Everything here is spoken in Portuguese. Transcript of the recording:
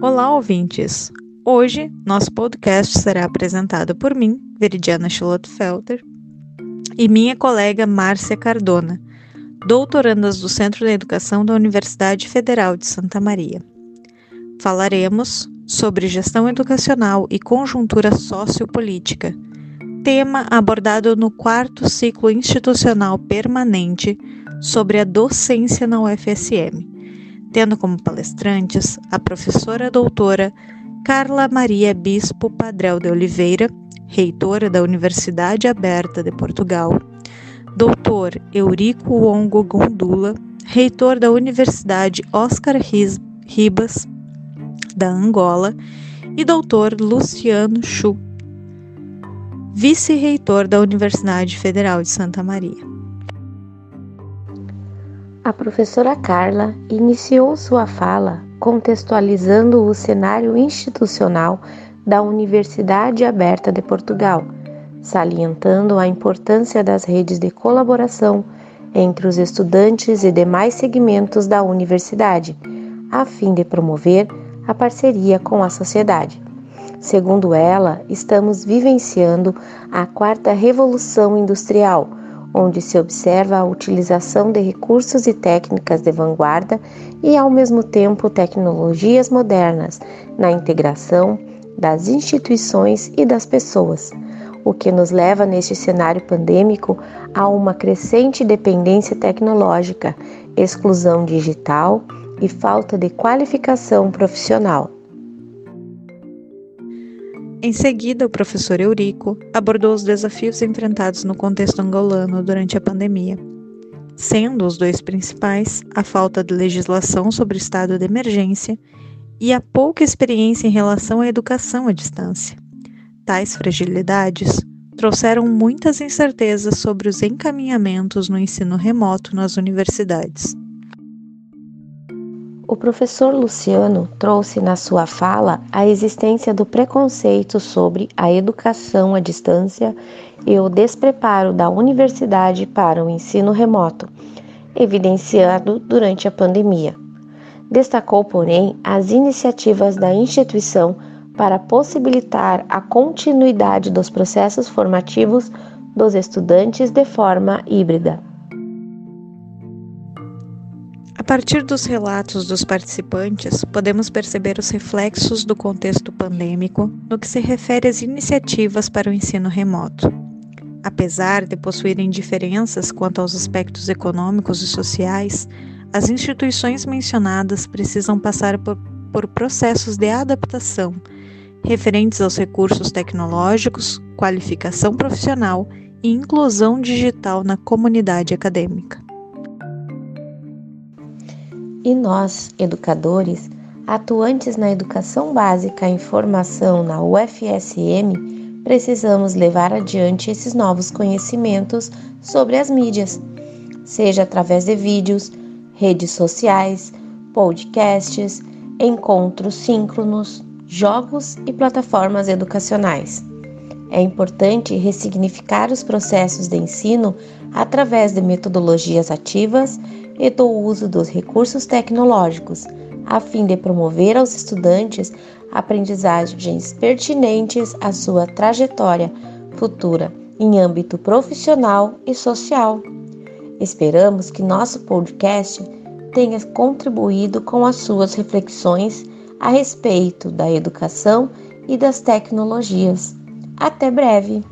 Olá, ouvintes! Hoje, nosso podcast será apresentado por mim, Veridiana Felter, e minha colega Márcia Cardona, doutorandas do Centro de Educação da Universidade Federal de Santa Maria. Falaremos sobre gestão educacional e conjuntura sociopolítica, tema abordado no quarto ciclo institucional permanente sobre a docência na UFSM, tendo como palestrantes a professora doutora Carla Maria Bispo Padrel de Oliveira, reitora da Universidade Aberta de Portugal, doutor Eurico Ongo Gondula, reitor da Universidade Oscar Ribas, da Angola, e doutor Luciano Chu, vice-reitor da Universidade Federal de Santa Maria. A professora Carla iniciou sua fala contextualizando o cenário institucional da Universidade Aberta de Portugal, salientando a importância das redes de colaboração entre os estudantes e demais segmentos da universidade, a fim de promover a parceria com a sociedade. Segundo ela, estamos vivenciando a quarta revolução industrial onde se observa a utilização de recursos e técnicas de vanguarda e, ao mesmo tempo, tecnologias modernas na integração das instituições e das pessoas, o que nos leva, neste cenário pandêmico, a uma crescente dependência tecnológica, exclusão digital e falta de qualificação profissional. Em seguida, o professor Eurico abordou os desafios enfrentados no contexto angolano durante a pandemia, sendo os dois principais a falta de legislação sobre estado de emergência e a pouca experiência em relação à educação à distância. Tais fragilidades trouxeram muitas incertezas sobre os encaminhamentos no ensino remoto nas universidades. O professor Luciano trouxe na sua fala a existência do preconceito sobre a educação à distância e o despreparo da universidade para o ensino remoto, evidenciado durante a pandemia. Destacou, porém, as iniciativas da instituição para possibilitar a continuidade dos processos formativos dos estudantes de forma híbrida. A partir dos relatos dos participantes, podemos perceber os reflexos do contexto pandêmico no que se refere às iniciativas para o ensino remoto. Apesar de possuírem diferenças quanto aos aspectos econômicos e sociais, as instituições mencionadas precisam passar por, por processos de adaptação referentes aos recursos tecnológicos, qualificação profissional e inclusão digital na comunidade acadêmica. E nós, educadores, atuantes na educação básica e formação na UFSM, precisamos levar adiante esses novos conhecimentos sobre as mídias, seja através de vídeos, redes sociais, podcasts, encontros síncronos, jogos e plataformas educacionais. É importante ressignificar os processos de ensino através de metodologias ativas e do uso dos recursos tecnológicos, a fim de promover aos estudantes aprendizagens pertinentes à sua trajetória futura em âmbito profissional e social. Esperamos que nosso podcast tenha contribuído com as suas reflexões a respeito da educação e das tecnologias. Até breve!